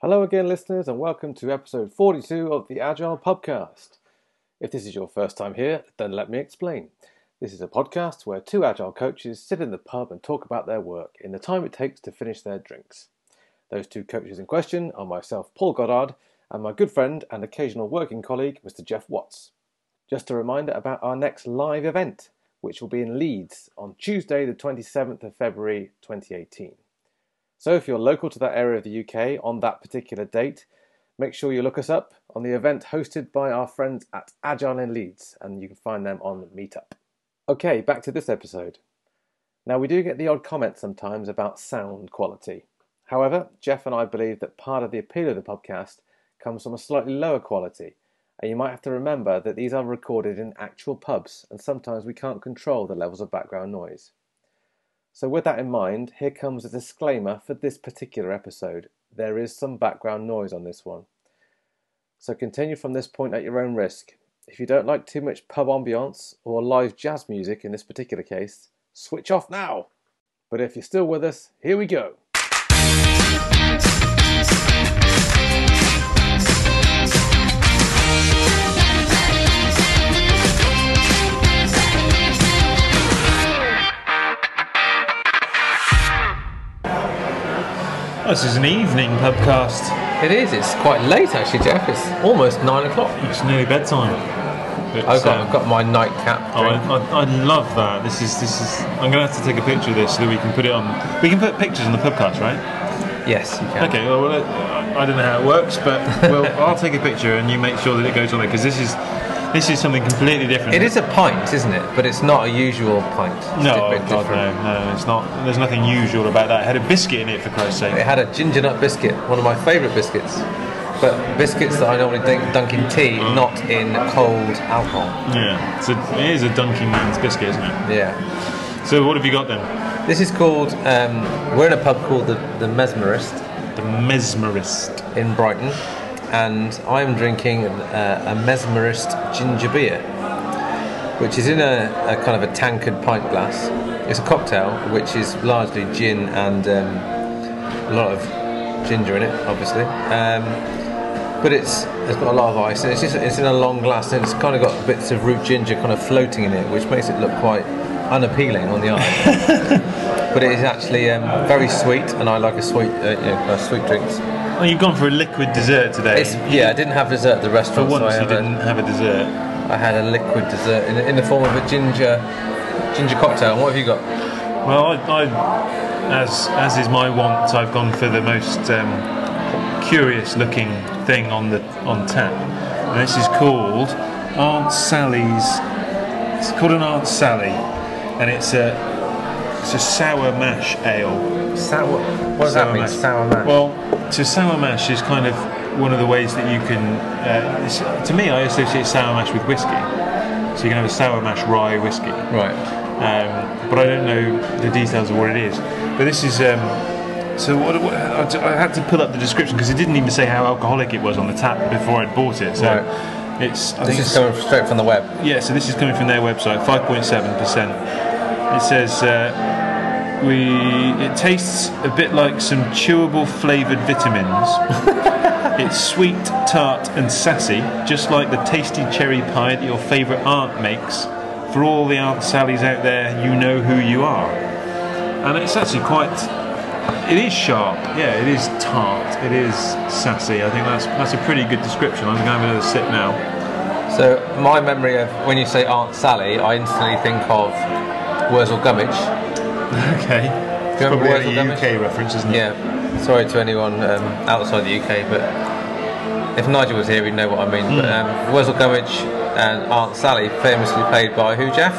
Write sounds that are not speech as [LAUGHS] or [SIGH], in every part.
Hello again, listeners, and welcome to episode 42 of the Agile Podcast. If this is your first time here, then let me explain. This is a podcast where two Agile coaches sit in the pub and talk about their work in the time it takes to finish their drinks. Those two coaches in question are myself, Paul Goddard, and my good friend and occasional working colleague, Mr. Geoff Watts. Just a reminder about our next live event, which will be in Leeds on Tuesday, the 27th of February 2018. So if you're local to that area of the UK on that particular date, make sure you look us up on the event hosted by our friends at Agile in Leeds, and you can find them on Meetup. Okay, back to this episode. Now, we do get the odd comment sometimes about sound quality. However, Geoff and I believe that part of the appeal of the podcast comes from a slightly lower quality, and you might have to remember that these are recorded in actual pubs, and sometimes we can't control the levels of background noise. So, with that in mind, here comes a disclaimer for this particular episode. There is some background noise on this one. So, continue from this point at your own risk. If you don't like too much pub ambiance or live jazz music in this particular case, switch off now. But if you're still with us, here we go. This is an evening podcast. It is, it's quite late actually, Geoff. It's almost nine o'clock. It's nearly bedtime. But, I've got, um, I've got my nightcap. Oh, I. I, I love that. This is this is. I'm gonna have to take a picture of this so that we can put it on. We can put pictures on the podcast, right? yes, you can. Okay. Well, well, I I don't know how it works, but well, [LAUGHS] I'll take a picture and you make sure that it goes on there because this is this is something completely different. It is a pint, isn't it? But it's not a usual pint. It's No, oh, God, no, no, it's not. There's nothing usual about that. It had a biscuit in it, for Christ's sake. It had a ginger nut biscuit, one of my favourite biscuits. But biscuits that I normally dunk, dunk in tea, Mm. not in cold alcohol. Yeah, so it is a Dunking Man's biscuit, isn't it? Yeah. So what have you got then? This is called, um, we're in a pub called the, the Mesmerist The Mesmerist. in Brighton, and I'm drinking a, a Mesmerist ginger beer, which is in a, a kind of a tankard pint glass. It's a cocktail which is largely gin and um, a lot of ginger in it, obviously. Um, but it's it's got a lot of ice, and it's just it's in a long glass, and it's kind of got bits of root ginger kind of floating in it, which makes it look quite unappealing on the eye. [LAUGHS] but it is actually um, very sweet, and I like a sweet uh, you know, uh, sweet drinks. Well, you've gone for a liquid dessert today. It's, yeah, I didn't have dessert at the For restaurant, so once, I, you didn't have a dessert. I had a liquid dessert in, in the form of a ginger ginger cocktail. And what have you got? Well, I, I, as as is my wont, I've gone for the most um, curious-looking thing on the on tap. And this is called Aunt Sally's. It's called an Aunt Sally, and it's a it's a sour mash ale. Sour. What does that mean? Sour mash. Well, so sour mash is kind of one of the ways that you can. Uh, to me, I associate sour mash with whiskey. So you can have a sour mash rye whiskey, right. um, but I don't know the details of what it is. But this is. Um, so what, what, I I had to pull up the description because it didn't even say how alcoholic it was on the tap before I'd bought it. So Right. it's. I This think is coming straight from the web. yeah, so this is coming from their website, 5.7%. It says uh, we it tastes a bit like some chewable flavored vitamins. [LAUGHS] it's sweet, tart, and sassy, just like the tasty cherry pie that your favorite aunt makes. For all the Aunt Sallys out there, you know who you are. And it's actually quite. It is sharp, yeah. It is tart. It is sassy. I think that's that's a pretty good description. I'm going to have another sip now. So my memory of when you say Aunt Sally, I instantly think of Wurzel Gummidge. [LAUGHS] Okay. Remember Probably a? UK reference, isn't it? Yeah. Sorry to anyone um, outside the UK, but if Nigel was here, he'd know what I mean. But Hmm. um, Wurzel Gummidge and Aunt Sally, famously played by who, Geoff?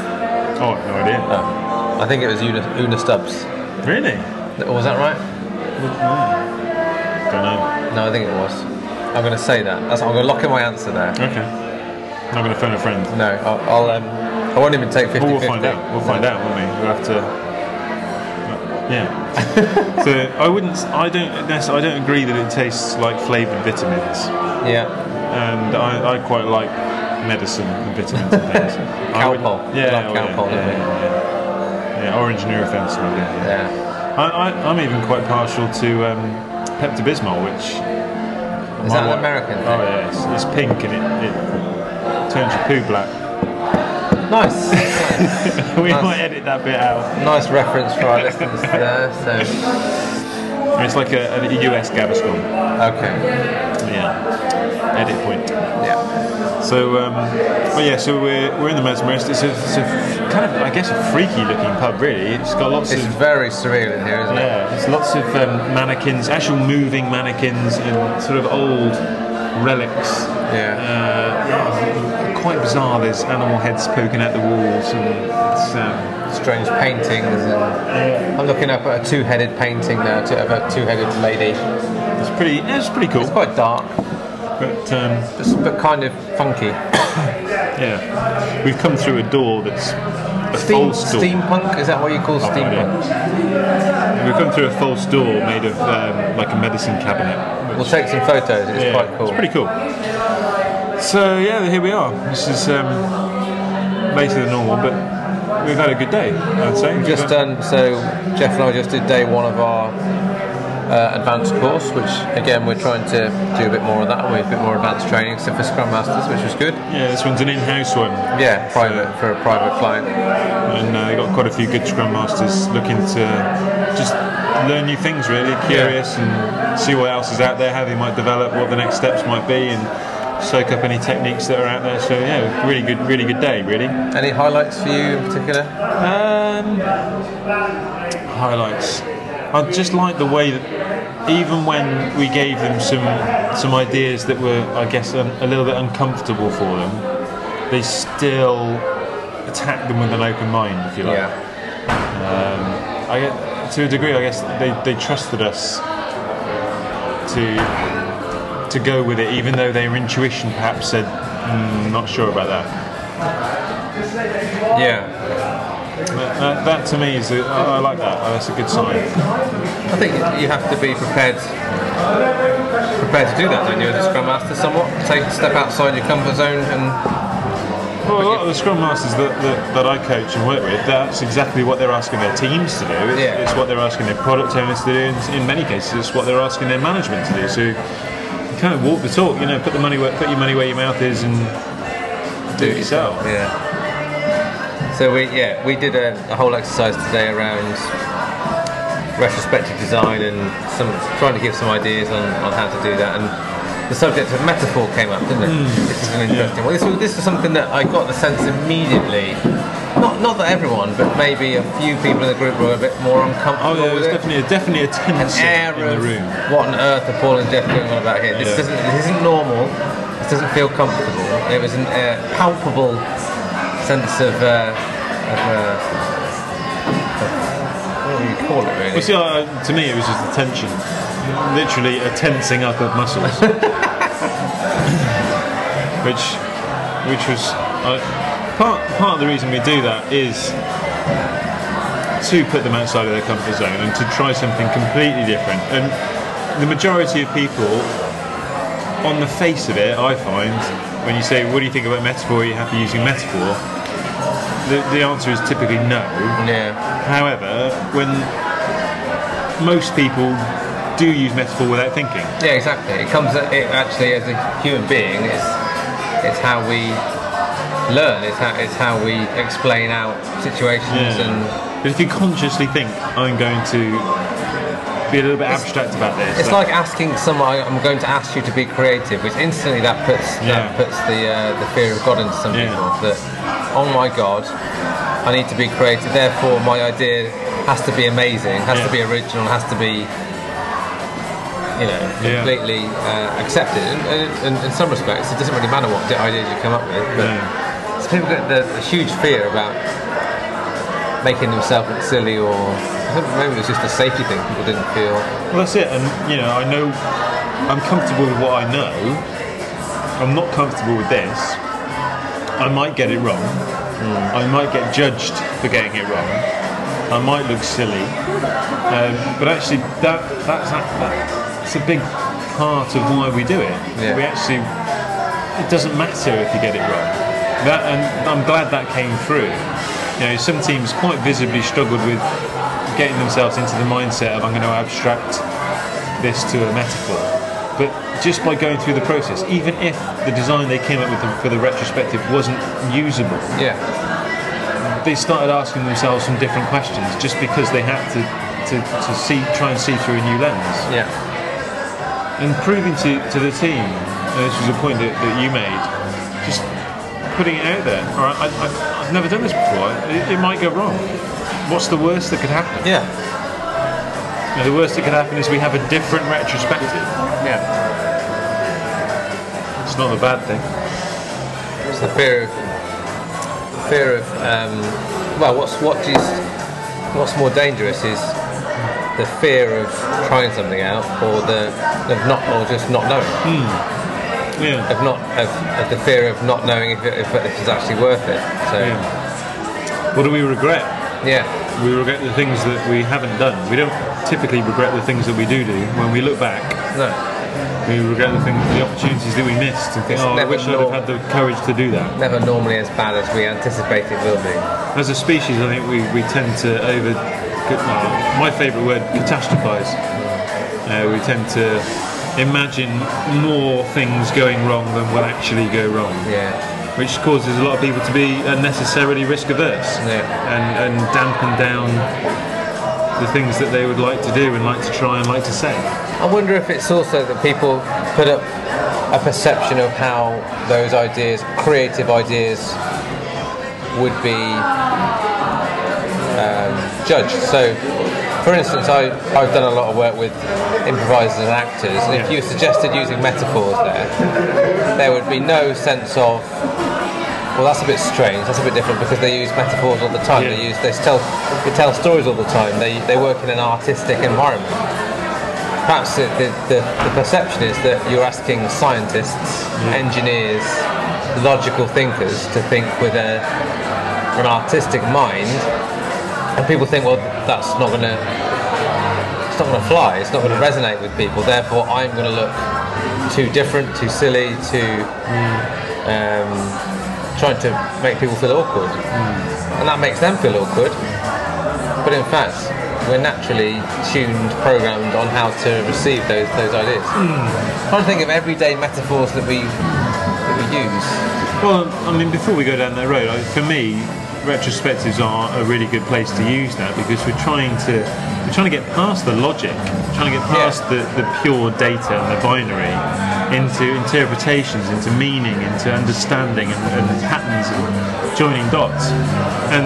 Oh, I have no idea. Oh, I think it was Una, Una Stubbs. Really? Was that right? Don't know. No, I think it was. I'm going to say that. That's, I'm going to lock in my answer there. Okay. I'm not going to phone a friend. No, I'll. I'll um, I won't even take 50 Well, we'll find out. We'll find out, won't we? We'll have to. Yeah. [LAUGHS] so I wouldn't. I don't. I don't agree that it tastes like flavoured vitamins, Yeah. and I, I quite like medicine and vitamins and things. [LAUGHS] I would-. Yeah. Like oh, yeah, Calpol, yeah, we? yeah, yeah. Yeah, Orange sort of. Yeah. I, I, I'm even quite partial to um, Pepto Bismol, which Is that an American Oh yeah, it's, it's pink and it, it turns your poo black. Nice. [LAUGHS] we Nice. might edit that bit out. nice reference for our listeners there. So, It's like a, a US Gaviscon. okay. Yeah. Edit point. Yeah. So, um, well, yeah. So we're, we're in the Mesmerist. It's a, it's a f- kind of, I guess, a freaky looking pub. Really, it's got lots It's of very surreal in here, isn't it? yeah. There's lots of um, mannequins, actual moving mannequins, and sort of old relics. Yeah. Uh, yeah, quite bizarre. There's animal heads poking out the walls, and it's, um, Strange paintings, and I'm looking up at a two-headed painting now to- of a two-headed lady. it's pretty. It's pretty cool. It's quite dark, But um, but, but kind of funky. [COUGHS] yeah, we've come through a door that's Steam, false door. steampunk? Is that what you call Oh, steampunk? We've come through a false door made of um, like a medicine cabinet. We'll take some photos. It's Yeah, quite cool. It's pretty cool. So yeah, here we are. This is um, later than normal, but we've had a good day. I'd say. We've just done so. Geoff and I just did day one of our uh, advanced course, which again we're trying to do a bit more of that. Have a bit more advanced training, so for Scrum Masters, which was good. Yeah, this one's an in-house one, Yeah, private for a private client. and uh, they got quite a few good Scrum Masters looking to just learn new things. Really curious and see what else is out there, how they might develop, what the next steps might be, and soak up any techniques that are out there. So yeah, really good, really good day, really. Any highlights for you in particular? Um, highlights. I just like the way that even when we gave them some some ideas that were, I guess, un, a little bit uncomfortable for them, they still attacked them with an open mind, if you like. Um, I to a degree, I guess they, they trusted us to to go with it, even though their intuition perhaps said, mm, "Not sure about that." Yeah, That, that, to me is, a, I I like that. That's a good sign. I think you have to be prepared prepared to do that, don't you, as a Scrum Master? Somewhat take a step outside your comfort zone and Well, a lot of the Scrum Masters that, that, that I coach and work with, that's exactly what they're asking their teams to do. It's, Yeah. it's what they're asking their product owners to do. And in many cases, it's what they're asking their management to do. So you kind of walk the talk. You know, put the money where, put your money where your mouth is, and do it yourself. Yeah. So we yeah we did a, a whole exercise today around retrospective design and some trying to give some ideas on, on how to do that and the subject of metaphor came up, didn't it? This is an interesting one. This was, this was something that I got the sense immediately. Not not that everyone, but maybe a few people in the group were a bit more Oh, uncomfortable yeah, with there's it. definitely a, definitely a An tension air in the of room. what on earth are Paul and Geoff doing on about here? This Yeah. doesn't this isn't normal. This doesn't feel comfortable. It was a uh, palpable sense of, uh, uh, what do you call it really? Well, see, uh, to me, it was just a tension, literally a tensing up of muscles, [LAUGHS] which, which was uh, part part of the reason we do that is to put them outside of their comfort zone and to try something completely different. And the majority of people, on the face of it, I find, when you say, "What do you think about metaphor? Are you happy using metaphor?" The, the answer is typically no. yeah, However, when most people do use metaphor without thinking, yeah, exactly. It comes. It actually, as a human being, it's it's how we learn. It's how it's how we explain out situations and. but if you consciously think, I'm going to be a little bit abstract about this, It's like asking someone. I'm going to ask you to be creative, which instantly that puts Yeah. that puts the uh, the fear of God into some Yeah. people. That oh my God, I need to be creative. Therefore, my idea has to be amazing, has to be original, has to be you know Yeah. completely uh, accepted. And, in some respects, it doesn't really matter what ideas you come up with. But Yeah. some people get the, the huge fear about making themselves look silly or. Maybe it was just a safety thing. People didn't feel. well, that's it. And you know, I know I'm comfortable with what I know. I'm not comfortable with this. I might get it wrong. I might get judged for getting it wrong. I might look silly, um, but actually, that that's that's a big part of why we do it. Yeah. We actually, it doesn't matter if you get it wrong. That, and I'm glad that came through. You know, some teams quite visibly struggled with getting themselves into the mindset of I'm going to abstract this to a metaphor. But just by going through the process, even if the design they came up with for the retrospective wasn't usable, Yeah. they started asking themselves some different questions just because they had to, to, to see try and see through a new lens Yeah. and proving to, to the team, and this was a point that, that you made, just putting it out there. All right, I, I've never done this before. It, it might go wrong. What's the worst that could happen? Yeah. The worst that could happen is we have a different retrospective. Yeah. Not a bad thing. It's the fear of the fear of um, well, what's what do you, s- what's more dangerous is the fear of trying something out, or the of not, or just not knowing, Yeah. of not of, of the fear of not knowing if, if, it- if it's actually worth it. So yeah. What do we regret? yeah, We regret the things that we haven't done. We don't typically regret the things that we do do. When we look back, no, we regret the things, the opportunities that we missed, and think, It's "Oh, I wish I'd have had the courage to do that." never normally as bad as we anticipate it will be. As a species, I think we, we tend to over. Well, my favourite word, catastrophise. Uh, we tend to imagine more things going wrong than will actually go wrong, Yeah, which causes a lot of people to be unnecessarily risk averse Yeah. and, and dampen down the things that they would like to do and like to try and like to say. I wonder if it's also that people put up a perception of how those ideas, creative ideas, would be um, judged. So, for instance, I, I've done a lot of work with improvisers and actors, and if you suggested using metaphors there, there would be no sense of well, that's a bit strange. That's a bit different because they use metaphors all the time. Yeah. They use they tell they tell stories all the time. They they work in an artistic environment. Perhaps the, the, the, perception is that you're asking scientists, engineers, logical thinkers to think with a an artistic mind, and people think, well, that's not going to it's not going to fly. It's not going to resonate with people. Therefore, I'm going to look too different, too silly, too um, trying to make people feel awkward, and that makes them feel awkward. But in fact, we're naturally tuned, programmed on how to receive those those ideas. Hmm. trying to think of everyday metaphors that we that we use. Well, I mean, before we go down that road, I, for me, retrospectives are a really good place to use that because we're trying to we're trying to get past the logic, we're trying to get past the, the pure data and the binary into interpretations, into meaning, into understanding and, and patterns and joining dots. And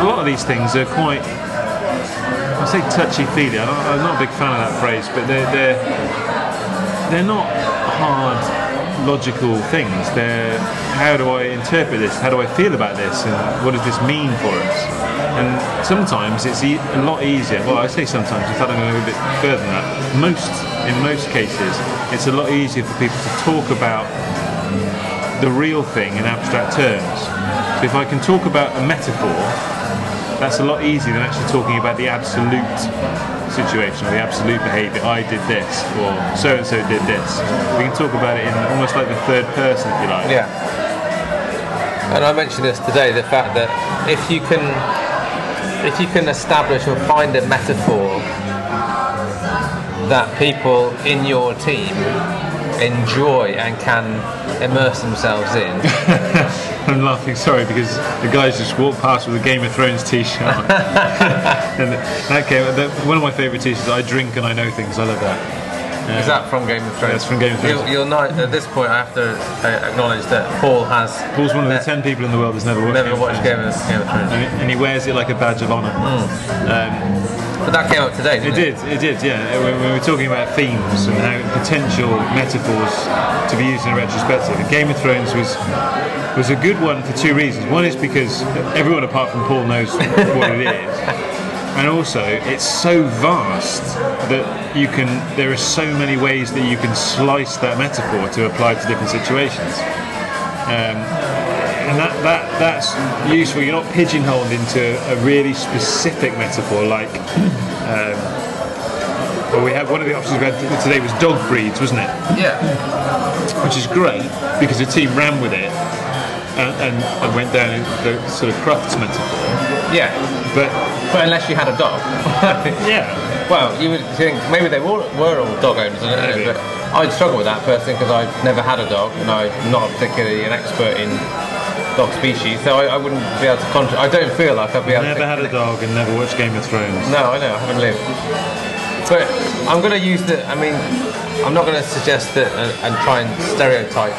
a lot of these things are quite I say touchy feely. I'm, not- I'm not a big fan of that phrase, but they're they're they're not hard logical things. They're how do I interpret this? How do I feel about this? And what does this mean for us? And sometimes it's e- a lot easier. Well, I say sometimes. In fact, I'm going to go a bit further than that. Most, in most cases, it's a lot easier for people to talk about the real thing in abstract terms. So if I can talk about a metaphor, that's a lot easier than actually talking about the absolute situation or the absolute behaviour. I did this, or so and so did this. We can talk about it in almost like the third person, if you like. Yeah. And I mentioned this today, the fact that if you can if you can establish or find a metaphor that people in your team enjoy and can immerse themselves in, [LAUGHS] [LAUGHS] I'm laughing, sorry, because the guys just walked past with a Game of Thrones t-shirt [LAUGHS] and that came, that, one of my favourite t-shirts, I drink and I know things, I love that. is um, that from Game of Thrones? That's from Game of Thrones. You'll, you'll know at this point I have to uh, acknowledge that Paul has Paul's one of the ten people in the world that's never watched never Game of watched. Game of, Game of Thrones. And he- and he wears it like a badge of honour. Hmm. Um, but that came out today, It didn't it? did, it did, yeah. Uh, when we were talking about themes and how potential metaphors to be used in a retrospective, Game of Thrones was was a good one for two reasons. One is because everyone apart from Paul knows [LAUGHS] what it is, and also it's so vast that you can. There are so many ways that you can slice that metaphor to apply to different situations. Um, and that, that that's useful. You're not pigeonholed into a really specific metaphor like. Um, well, we had one of the options we had today was dog breeds, wasn't it? Yeah. Which is great because the team ran with it and, and, went down in the sort of Crufts metaphor. Yeah. But But unless you had a dog. [LAUGHS] yeah, Well, you would think maybe they were, were all dog owners, I don't know, but I'd struggle with that personally because I've never had a dog and I'm not particularly an expert in dog species, so I, I wouldn't be able to contribute. I don't feel like I'd be able Never to. had a dog and never watched Game of Thrones. No, I know, I haven't lived. But I'm going to use the. I mean, I'm not going to suggest that and, and try and stereotype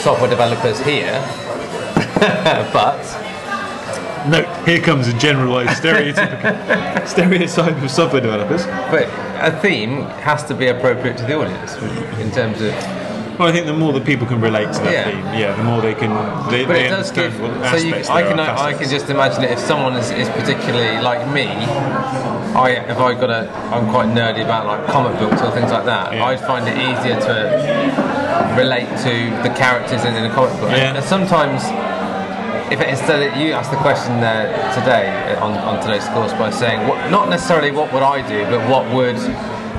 software developers here, [LAUGHS] but No, here comes a generalised stereotypical [LAUGHS] stereotype of software developers. but a theme has to be appropriate to the audience in terms of. Well, I think the more that people can relate to that Yeah. theme, yeah, the more they can they, But they it does understand give. So you, I can are, I can just imagine it if someone is, is particularly like me. I if I got a I'm quite nerdy about like comic books or things like that. Yeah. I'd find it easier to relate to the characters in, in a comic book. Yeah. And sometimes. If it, instead you asked the question there today uh, on, on today's course by saying what, not necessarily what would I do, but what would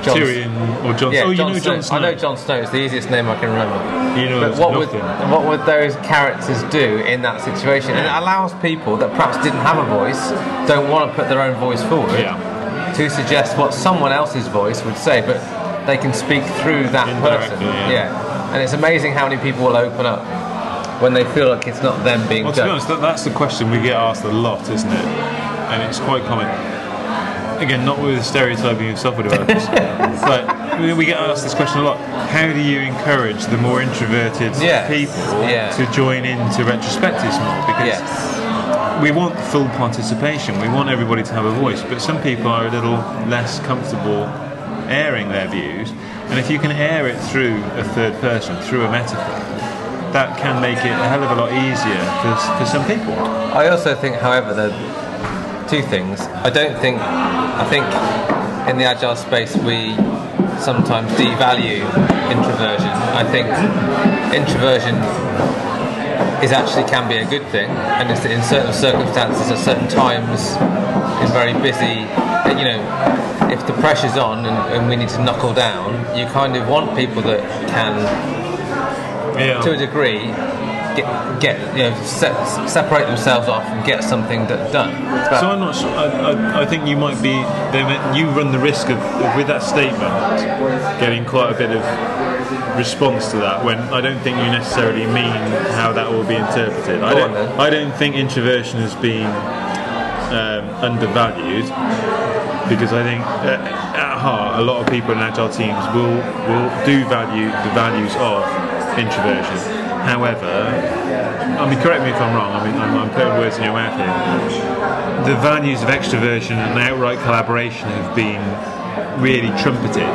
John Tyrion or John. yeah, oh, you know Snow. Jon Snow. I know John Snow. It's the easiest name I can remember. You know but what would what would those characters do in that situation? And it allows people that perhaps didn't have a voice, don't want to put their own voice forward, Yeah. to suggest what someone else's voice would say, but they can speak through that person. Indirectly, yeah. And it's amazing how many people will open up when they feel like it's not them being Well, to be honest, that, that's the question we get asked a lot, isn't it? And it's quite common. Again, not with stereotyping of software developers, [LAUGHS] but we- we get asked this question a lot. How do you encourage the more introverted Yes, people yeah. to join into retrospectives more? Because yes. we want full participation. We want everybody to have a voice, but some people are a little less comfortable airing their views. And if you can air it through a third person, through a metaphor, that can make it a hell of a lot easier for, for some people. I also think, however, that two things. I don't think. I think in the agile space we sometimes devalue introversion. I think introversion is actually can be a good thing, and it's in certain circumstances, at certain times, is very busy. You know, if the pressure's on and, and we need to knuckle down, you kind of want people that can Yeah. to a degree, get, get you know, se- separate themselves off and get something that, done. But So I'm not sure. I, I, I think you might be. You run the risk of, with that statement getting quite a bit of response to that when I don't think you necessarily mean how that will be interpreted. I don't. on. I don't think introversion has been um, undervalued because I think at heart a lot of people in agile teams will will do value the values of introversion. However, I mean, correct me if I'm wrong. I mean, I'm, I'm putting words in your mouth here. The values of extroversion and outright collaboration have been really trumpeted.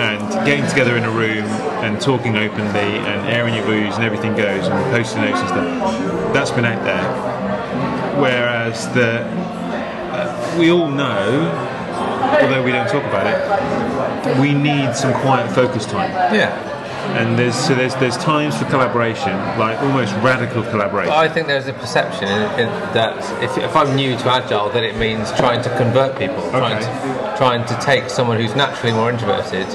And getting together in a room and talking openly and airing your views and everything goes and posting notes and stuff, that's been out there. Whereas the we all know, although we don't talk about it, we need some quiet focus time yeah, and there's so there's there's times for collaboration, like almost radical collaboration. I think there's a perception in, in that if, if I'm new to agile, that it means trying to convert people, trying to trying to take someone who's naturally more introverted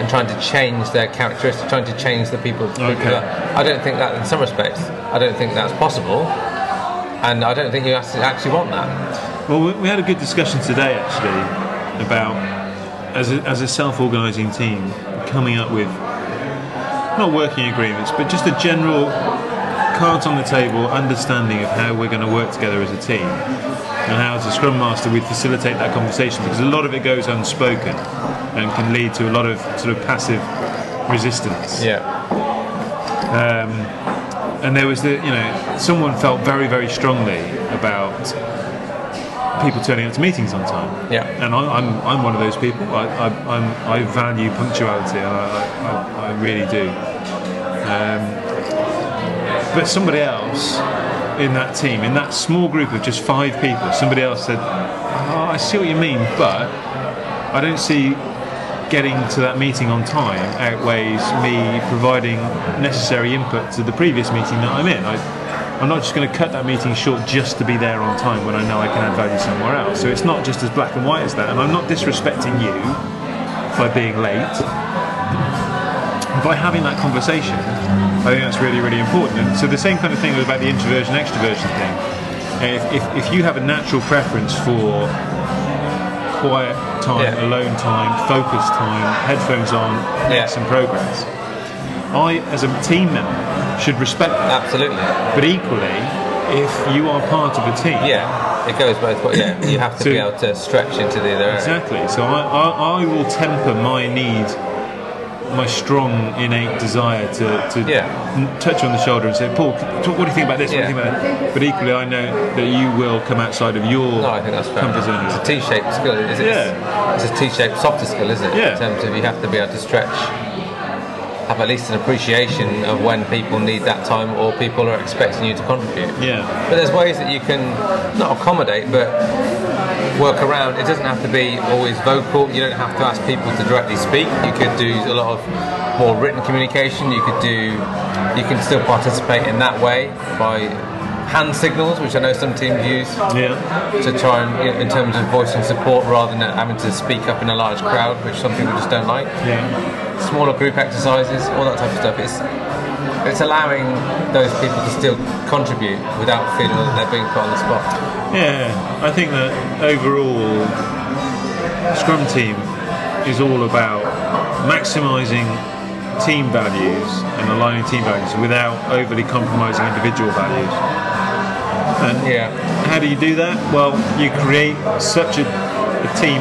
and trying to change their characteristics, trying to change the people. Okay. I don't think that in some respects, I don't think that's possible, and I don't think you actually want that. Well, we, we had a good discussion today actually about as a, as a self-organising team coming up with not working agreements, but just a general cards on the table understanding of how we're going to work together as a team. And how, as a scrum master, we facilitate that conversation because a lot of it goes unspoken and can lead to a lot of sort of passive resistance. Yeah, um, and there was the you know someone felt very very strongly about people turning up to meetings on time Yeah. and I, I'm, I'm one of those people I, I, I'm, I value punctuality I, I, I really do um, but somebody else in that team in that small group of just five people somebody else said oh, I see what you mean but I don't see getting to that meeting on time outweighs me providing necessary input to the previous meeting that I'm in. I, I'm not just going to cut that meeting short just to be there on time when I know I can add value somewhere else. So it's not just as black and white as that. And I'm not disrespecting you by being late. By having that conversation, I think that's really, really important. And so the same kind of thing about the introversion extroversion thing. If, if, if you have a natural preference for quiet time, Yeah. alone time, focus time, headphones on, make Yeah. some progress. I, as a team member, should respect that. Absolutely. But equally, if you are part of a team, Yeah, it goes both ways. Yeah, you have to So- be able to stretch into the other area. Exactly. So I, I, I will temper my need, my strong innate desire to, to Yeah. touch on the shoulder and say, Paul, what do you think about this? What do you Yeah. think about that? But equally, I know that you will come outside of your No, I think that's fair. comfort zone. It's a T-shaped skill. Is it? Yeah. It's a T-shaped softer skill, isn't it? Yeah. In terms of you have to be able to stretch, have at least an appreciation of when people need that time or people are expecting you to contribute. Yeah. But there's ways that you can not accommodate, but work around. It doesn't have to be always vocal. You don't have to ask people to directly speak. You could do a lot of more written communication. You could do. You can still participate in that way by hand signals, which I know some teams use Yeah. to try and, in terms of voicing support rather than having to speak up in a large crowd, which some people just don't like. Yeah. Smaller group exercises, all that type of stuff. It's it's allowing those people to still contribute without feeling that they're being put on the spot. Yeah, I think that overall, Scrum Team is all about maximising team values and aligning team values without overly compromising individual values. And Yeah. how do you do that? Well, you create such a, a team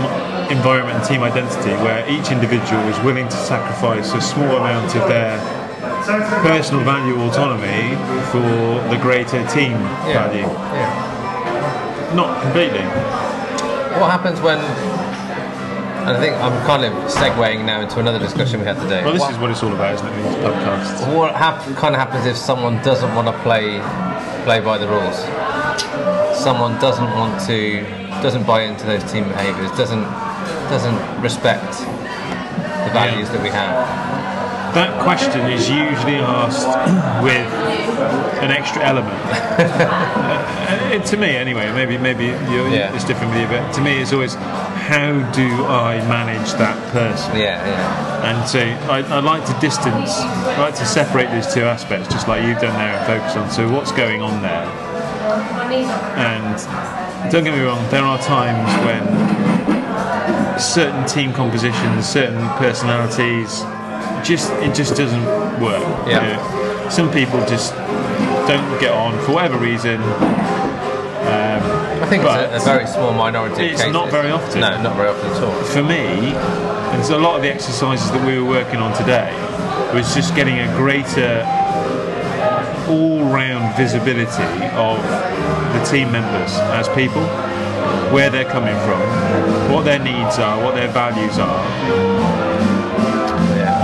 environment and team identity where each individual is willing to sacrifice a small amount of their personal value autonomy for the greater team Yeah. value. Yeah. Not completely. What happens when? And I think I'm kind of segueing now into another discussion we had today. Well, this What- is what it's all about, isn't it? These podcasts. What hap- kind of happens if someone doesn't want to play play by the rules? Someone doesn't want to, doesn't buy into those team behaviours, doesn't doesn't respect the values that we have. That question is usually asked [CLEARS THROAT] with an extra element. [LAUGHS] Uh, to me, anyway. Maybe, maybe you're, Yeah. it's different with you, but to me, it's always how do I manage that person? Yeah, yeah, And so I, I like to distance, I like to separate these two aspects, just like you've done there, and focus on. So what's going on there? And don't get me wrong, there are times when certain team compositions, certain personalities, just it just doesn't work. you Yeah. know. Some people just don't get on for whatever reason. Um, I think But it's a, a very small minority. it's cases. not very often. No, not very often at all. For me, and so a lot of the exercises that we were working on today was just getting a greater all-round visibility of the team members as people, where they're coming from, what their needs are, what their values are,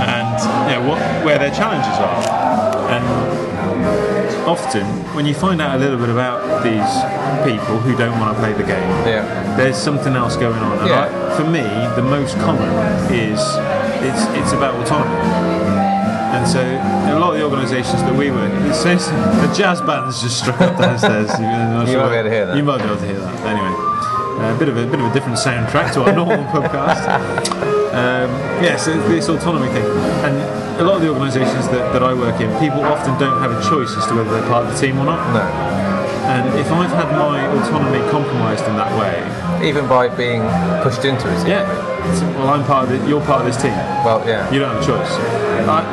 and you know, what, where their challenges are. And often, when you find out a little bit about these people who don't want to play the game, Yeah. there's something else going on. And Yeah. I, for me, the most common is it's it's about autonomy. And so, a lot of the organisations that we work, in, it says the jazz band's just struck up downstairs. You, know, You might be able to hear that. You might be able to hear that. Anyway, uh, a bit of a bit of a different soundtrack to our normal [LAUGHS] podcast. Um, yeah, so this autonomy thing, and a lot of the organisations that, that I work in, people often don't have a choice as to whether they're part of the team or not. No. And if I've had my autonomy compromised in that way, Even by being pushed into it. yeah, well, I'm part of it. You're part of this team. Well, yeah. You don't have a choice. I,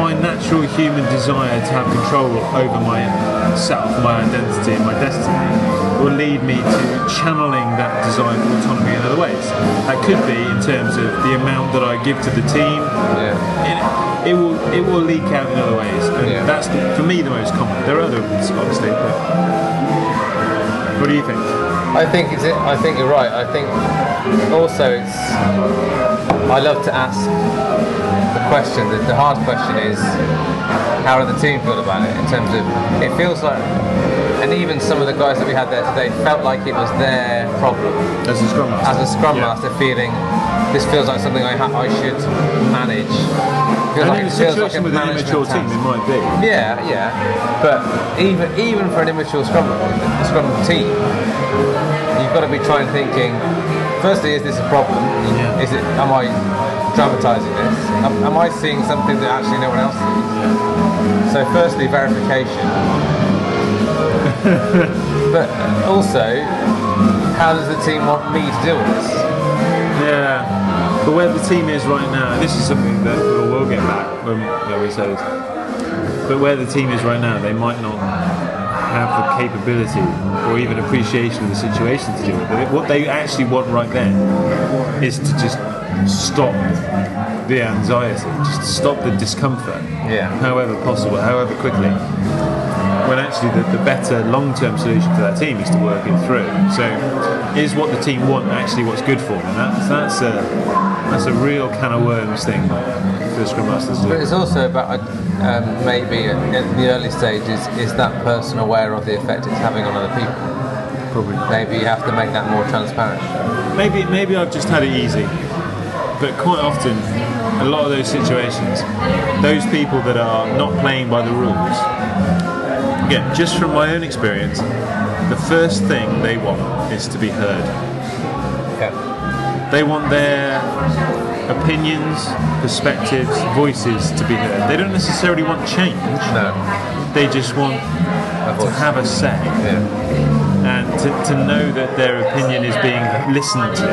my natural human desire to have control over myself, my identity, and my destiny will lead me to channeling that desire for autonomy in other ways. That could be in terms of the amount that I give to the team. Yeah. It, it will it will leak out in other ways, and Yeah. that's the, for me the most common. There are other ones, obviously, but what do you think? I think it's. I think you're right. I think also it's. I love to ask the question. The, the hard question is, how do the team feel about it? In terms of, it feels like, and even some of the guys that we had there today felt like it was their problem As a scrum master, as a scrum Yeah. master, feeling this feels like something I ha- I should manage. Feels And like in it a feels like situation a with an immature team, it might be. Yeah, yeah. But even even for an immature scrum scrum team, you've got to be trying thinking. Firstly, is this a problem? Yeah. Is it? Am I dramatising this? Am, am I seeing something that actually no one else sees? So, firstly, verification. [LAUGHS] but also, how does the team want me to deal with this? Yeah, but where the team is right now, this is something that we'll, we'll get back when, when we say this. But where the team is right now, they might not have the capability or even appreciation of the situation to do it. But what they actually want right then is to just stop the anxiety, just stop the discomfort, Yeah. however possible, however quickly. When actually the, the better long-term solution for that team is to work it through. So, is what the team want actually what's good for them? That's a that's a real can of worms thing for Scrum Masters to But do. it's also about um, maybe at, at the early stages, is that person aware of the effect it's having on other people? Probably not. Maybe you have to make that more transparent. Maybe maybe I've just had it easy, but quite often, a lot of those situations, those people that are not playing by the rules, again, just from my own experience, the first thing they want is to be heard. Yeah. They want their opinions, perspectives, voices to be heard. They don't necessarily want change. No. They just want to have a say Yeah. and to, to know that their opinion is being listened to.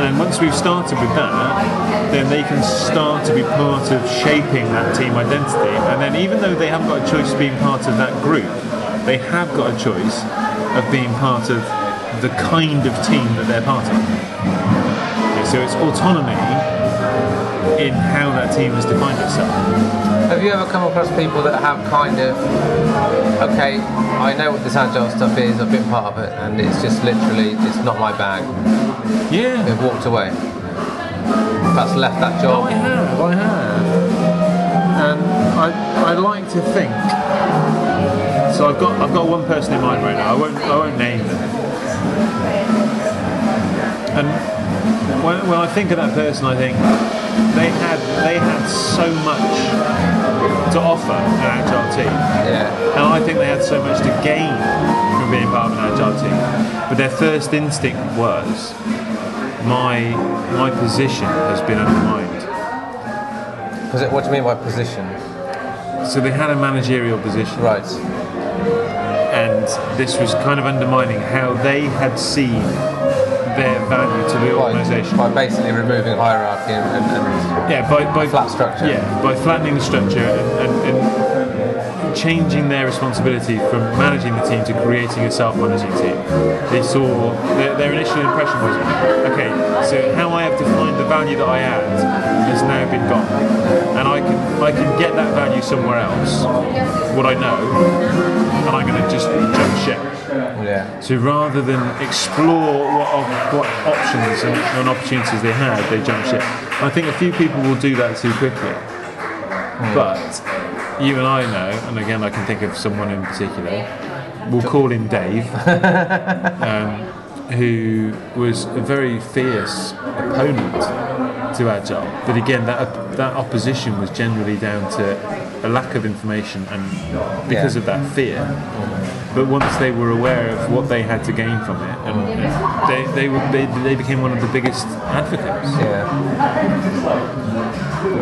And once we've started with that, then they can start to be part of shaping that team identity. And then, even though they haven't got a choice of being part of that group, they have got a choice of being part of the kind of team that they're part of. So it's autonomy in how that team has defined itself. Have you ever come across people that have kind of, okay, I know what this agile stuff is, I've been part of it, and it's just literally, it's not my bag. Yeah. They've walked away. That's left that job. I have, I have. And I, I like to think. So I've got I've got one person in mind right now. I won't I won't name them. And when, when I think of that person, I think they had they had so much to offer an agile team. Yeah. And I think they had so much to gain from being part of an agile team. But their first instinct was, my my position has been undermined. Posi- What do you mean by position? So they had a managerial position, Right. and this was kind of undermining how they had seen their value to the By, organisation. by basically removing hierarchy and, and, and Yeah, by, by flat structure. Yeah, by flattening the structure and, and, and changing their responsibility from managing the team to creating a self-managing team. They saw their, their initial impression was, okay, so how I have defined the value that I add has now been gone, and I can I can get that value somewhere else, what I know, I'm going to just jump ship. yeah. So rather than explore what, what options and, and opportunities they had, they jump ship. I think a few people will do that too quickly. But you and I know, and again I can think of someone in particular, we'll call him Dave, [LAUGHS] um, who was a very fierce opponent to Agile. But again, that, that opposition was generally down to a lack of information and because Yeah. of that fear. But once they were aware of what they had to gain from it, and they, they, were, they, they became one of the biggest advocates. Yeah.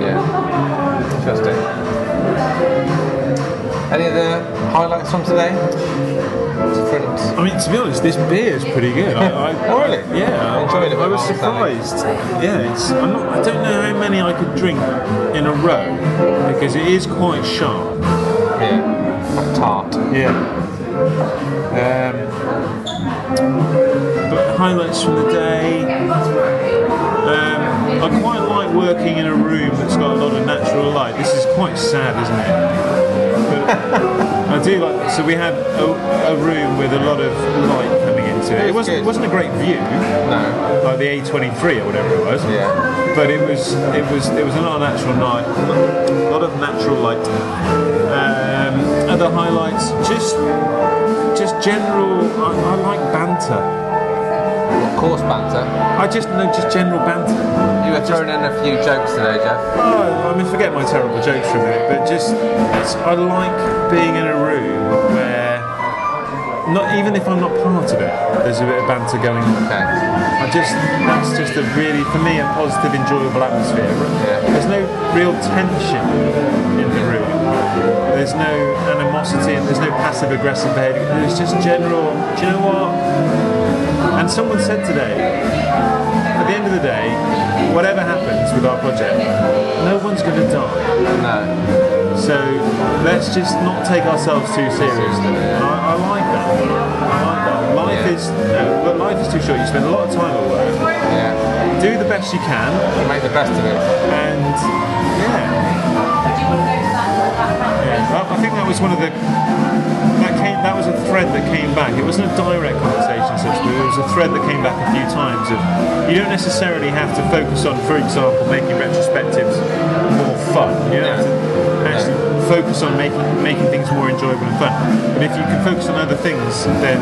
Yeah. Interesting. Any other highlights from today? I mean, to be honest, this beer is pretty good. I, I, [LAUGHS] Oh, really? Yeah, I, Enjoyed it I was surprised. Yeah, it's. I'm not, I don't know how many I could drink in a row because it is quite sharp. Yeah. Tart. Yeah. Um, but highlights from the day. Um, I quite like working in a room that's got a lot of natural light. This is quite sad, isn't it? [LAUGHS] I do like. So we had a, a room with a lot of light coming into it. It wasn't. It wasn't a great view, No. like the A23 or whatever it was. Yeah. But it was. It was. It was a lot of natural light. A lot of natural light. Um, other highlights, just just general. I, I like banter. Of course, banter. I just know just general banter. You were throwing in a few jokes today, Geoff. Oh, I mean, forget my terrible jokes for a minute, but just I like being in a room where not even if I'm not part of it, there's a bit of banter going on. Okay. I just that's just a really for me a positive, enjoyable atmosphere. Yeah. There's no real tension in the room. There's no animosity and there's no passive aggressive behaviour. There's just general. Do you know what? And someone said today, at the end of the day, whatever happens with our project, no one's going to die. No. So let's just not take ourselves too seriously. And I, I like that. I like that. Life Yeah. is, no, but life is too short. You spend a lot of time at work. Yeah. Do the best you can, Make the best of it. and yeah. Yeah, well, I think that was one of the that came that was a thread that came back. It wasn't a direct conversation, to speak. It was a thread that came back a few times. Of you don't necessarily have to focus on, for example, making retrospectives more fun. You don't have to actually focus on making making things more enjoyable and fun. But if you can focus on other things, then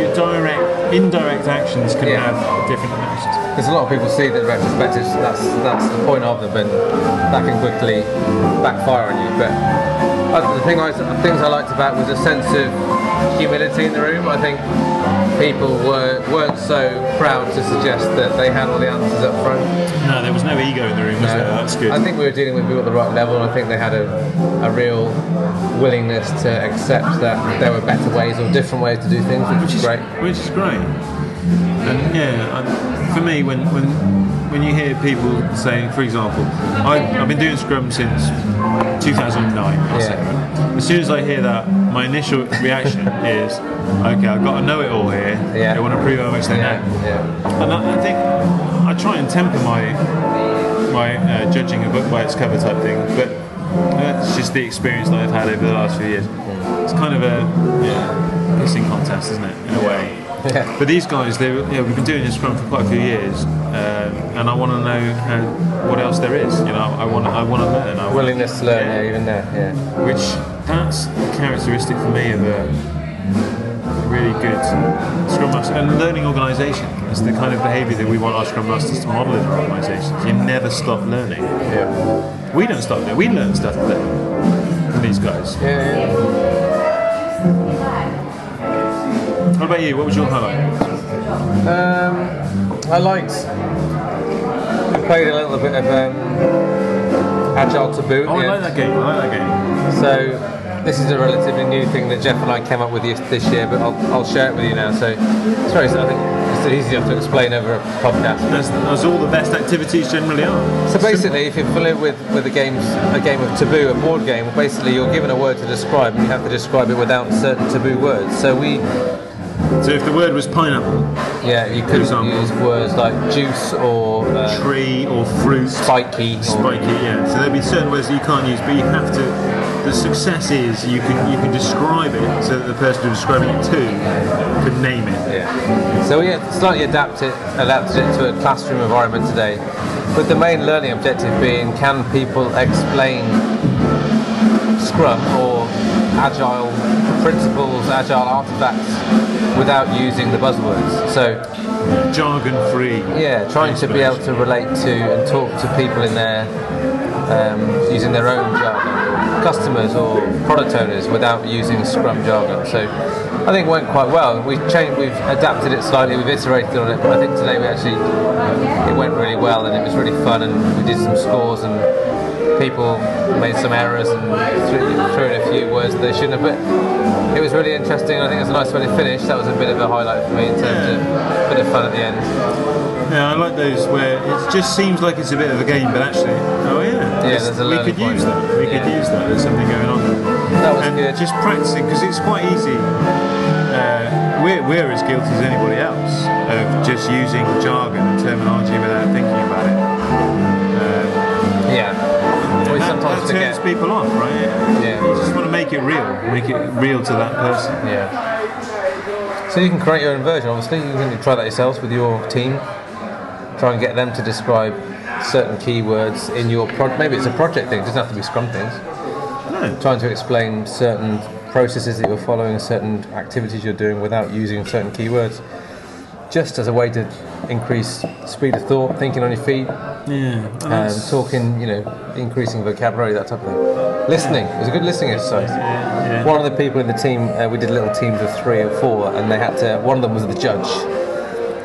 your direct, indirect actions can Yeah. have different actions. Because a lot of people see that retrospectives, that's that's the point of them, and that can quickly backfire on you. But the thing I, the things I liked about was a sense of humility in the room. I think people were weren't so proud to suggest that they had all the answers up front. No, there was no ego in the room, was there? That's good. I think we were dealing with people at the right level, and I think they had a, a real willingness to accept that there were better ways or different ways to do things, which is great. Which is great. And yeah, I, for me, when when when you hear people saying, for example, I, I've been doing Scrum since 2009. I'll Yeah. As soon as I hear that, my initial reaction [LAUGHS] is, okay, I've got to know it all here. Yeah. They want to prove how much they Yeah, know. yeah. And I, I think I try and temper my my uh, judging a book by its cover type thing, but that's just the experience that I've had over the last few years. It's kind of a yeah, pissing contest, isn't it, in a way? Yeah. [LAUGHS] But these guys, they yeah, we've been doing this Scrum for quite a few years, um, and I want to know how, what else there is. You know, I want I want to learn. I Willingness to learn, Yeah. yeah, even there, yeah. Which that's a characteristic for me of a really good Scrum Master and learning organisation. It's the kind of behaviour that we want our Scrum Masters to model in our organisations. You never stop learning. Yeah. We don't stop learning. We learn stuff from these guys. Yeah, yeah. What about you? What was your highlight? Um, I liked. We played a little bit of um, Agile Taboo. Oh, I like that game. I like that game. So this is a relatively new thing that Geoff and I came up with this this year, but I'll, I'll share it with you now. So it's very, I think it's easy enough to explain over a podcast. That's, that's all the best activities generally are. So basically, if you're familiar with, with a games a game of taboo, a board game, basically you're given a word to describe, and you have to describe it without certain taboo words. So we, So if the word was pineapple, yeah, you could use words like juice or uh, tree or fruit, spiky. Or, spiky, yeah. So there'd be certain words that you can't use, but you have to. The success is you can you can describe it so that the person you're describing it to can name it. Yeah. So we had slightly adapted adapted it to a classroom environment today, with the main learning objective being can people explain Scrum or Agile principles, Agile artifacts without using the buzzwords. So Jargon free. yeah, trying to be able to relate to and talk to people in their um, using their own jargon, or customers or product owners without using Scrum jargon. So I think it went quite well. We've changed, we've adapted it slightly, we've iterated on it. But I think today we actually it went really well and it was really fun and we did some scores and people made some errors and threw, threw in a few words that they shouldn't have. But it was really interesting. I think it was a nice way to finish. That was a bit of a highlight for me in terms of a bit of fun at the end. Yeah, I like those where it just seems like it's a bit of a game, but actually, oh yeah, Yeah, there's a we could use that. We could use that. There's something going on. there. That was and good. just practicing because it's quite easy. Uh, we're, we're as guilty as anybody else of just using jargon and terminology without thinking about it. Uh, Yeah. That, sometimes that forget. turns people off, right? Yeah. You just want to make it real, make it real to that person. Yeah. So you can create your own version. Obviously, you can try that yourselves with your team. Try and get them to describe certain keywords in your project. Maybe it's a project thing. It doesn't have to be Scrum things. No. Trying to explain certain processes that you're following, certain activities you're doing without using certain keywords, just as a way to increase speed of thought, thinking on your feet, Yeah. and talking. You know, increasing vocabulary, that type of thing. Listening. It was a good listening exercise. yeah. One of the people in the team, uh, we did little teams of three or four, and they had to. One of them was the judge.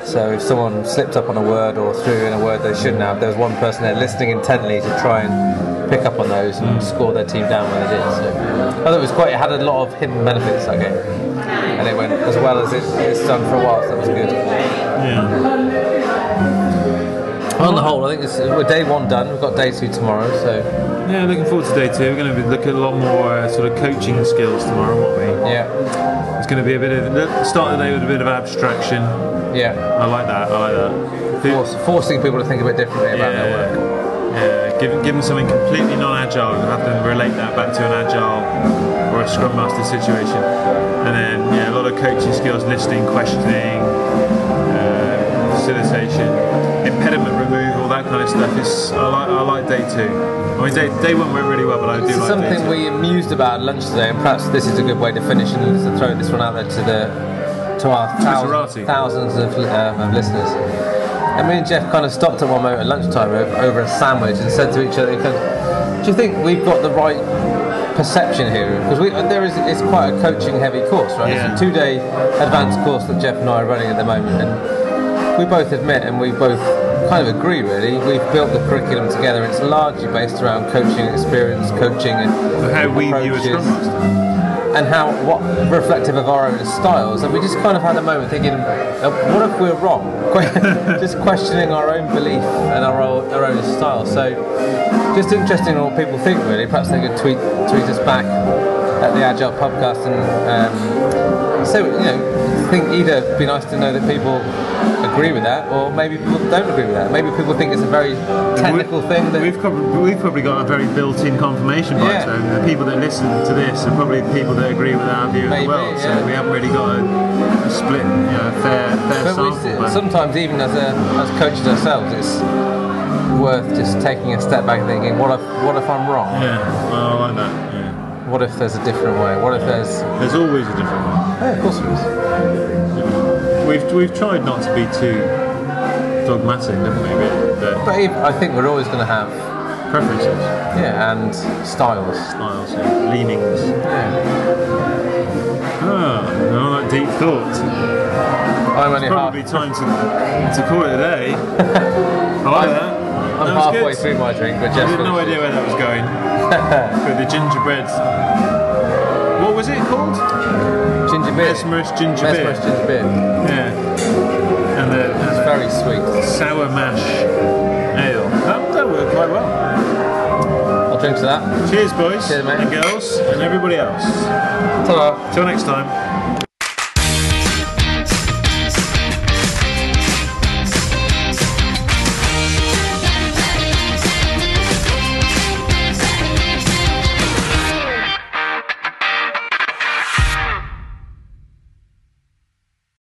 So if someone slipped up on a word or threw in a word they shouldn't have, there was one person there listening intently to try and pick up on those and score their team down when they did. So I thought it was quite. It had a lot of hidden benefits that game, and it went as well as it, it's done for a while. So that was good. Yeah. On the whole, I think it's, we're day one done. We've got day two tomorrow, so Yeah, looking forward to day two. We're going to be looking at a lot more uh, sort of coaching skills tomorrow, won't we? yeah, It's going to be a bit of start the day with a bit of abstraction. yeah. I like that. I like that. Force, forcing people to think a bit differently about their work. Yeah, give, give them something completely non-agile and have them relate that back to an agile or a scrum master situation. And then yeah, a lot of coaching skills, listening, questioning, uh, facilitation, impediment removal, that kind of stuff. Is I like I like day two. I mean day, day one went really well, but I do This like day something we amused about at lunch today, and perhaps this is a good way to finish and to throw this one out there to the to our thousands, thousands of, um, of listeners. And me and Geoff kind of stopped at one moment at lunchtime over, over a sandwich and said to each other, "Do you think we've got the right perception here? Because we, there is it's quite a coaching heavy course, right? Yeah. It's a two day advanced course that Geoff and I are running at the moment, and we both admit and we both kind of agree really. We've built the curriculum together. It's largely based around coaching experience, coaching and how we view a scrum master. And how what reflective of our own styles. And we just kind of had a moment thinking, uh, what if we're wrong? [LAUGHS] just questioning our own belief and our own, our own style. So just interesting what people think really. Perhaps they could tweet tweet us back at the Agile Pubcast and um, so you know. I think either it'd be nice to know that people agree with that, or maybe people don't agree with that. Maybe people think it's a very technical thing that We've probably, we've probably got a very built-in confirmation bias. Yeah. The people that listen to this are probably the people that agree with our view of Maybe, the world. yeah. So we haven't really got a, split, you know, fair, fair But sample. we, sometimes, even as a, as coaches ourselves, it's worth just taking a step back and thinking, what if what if I'm wrong? Yeah, well, I like that. Yeah. What if there's a different way? What if there's There's always a different one. yeah, of course there is. We've we've tried not to be too dogmatic, haven't we? But, but I think we're always going to have preferences, yeah, and styles. styles, yeah, leanings. Yeah. Ah, all that deep thought. I'm only half. Probably time to to call it a day. I like that. I'm that halfway good. through my drink, but I just had no idea where that was going. [LAUGHS] With the gingerbread. What was it called? Ginger beer. Mesmerist ginger beer. Mesmerist ginger beer. Yeah. And the, and the Very sweet. sour mash ale. That, that worked quite well. I'll drink to that. Cheers, boys Cheers, mate. and girls, and everybody else. Ta-da. Till next time.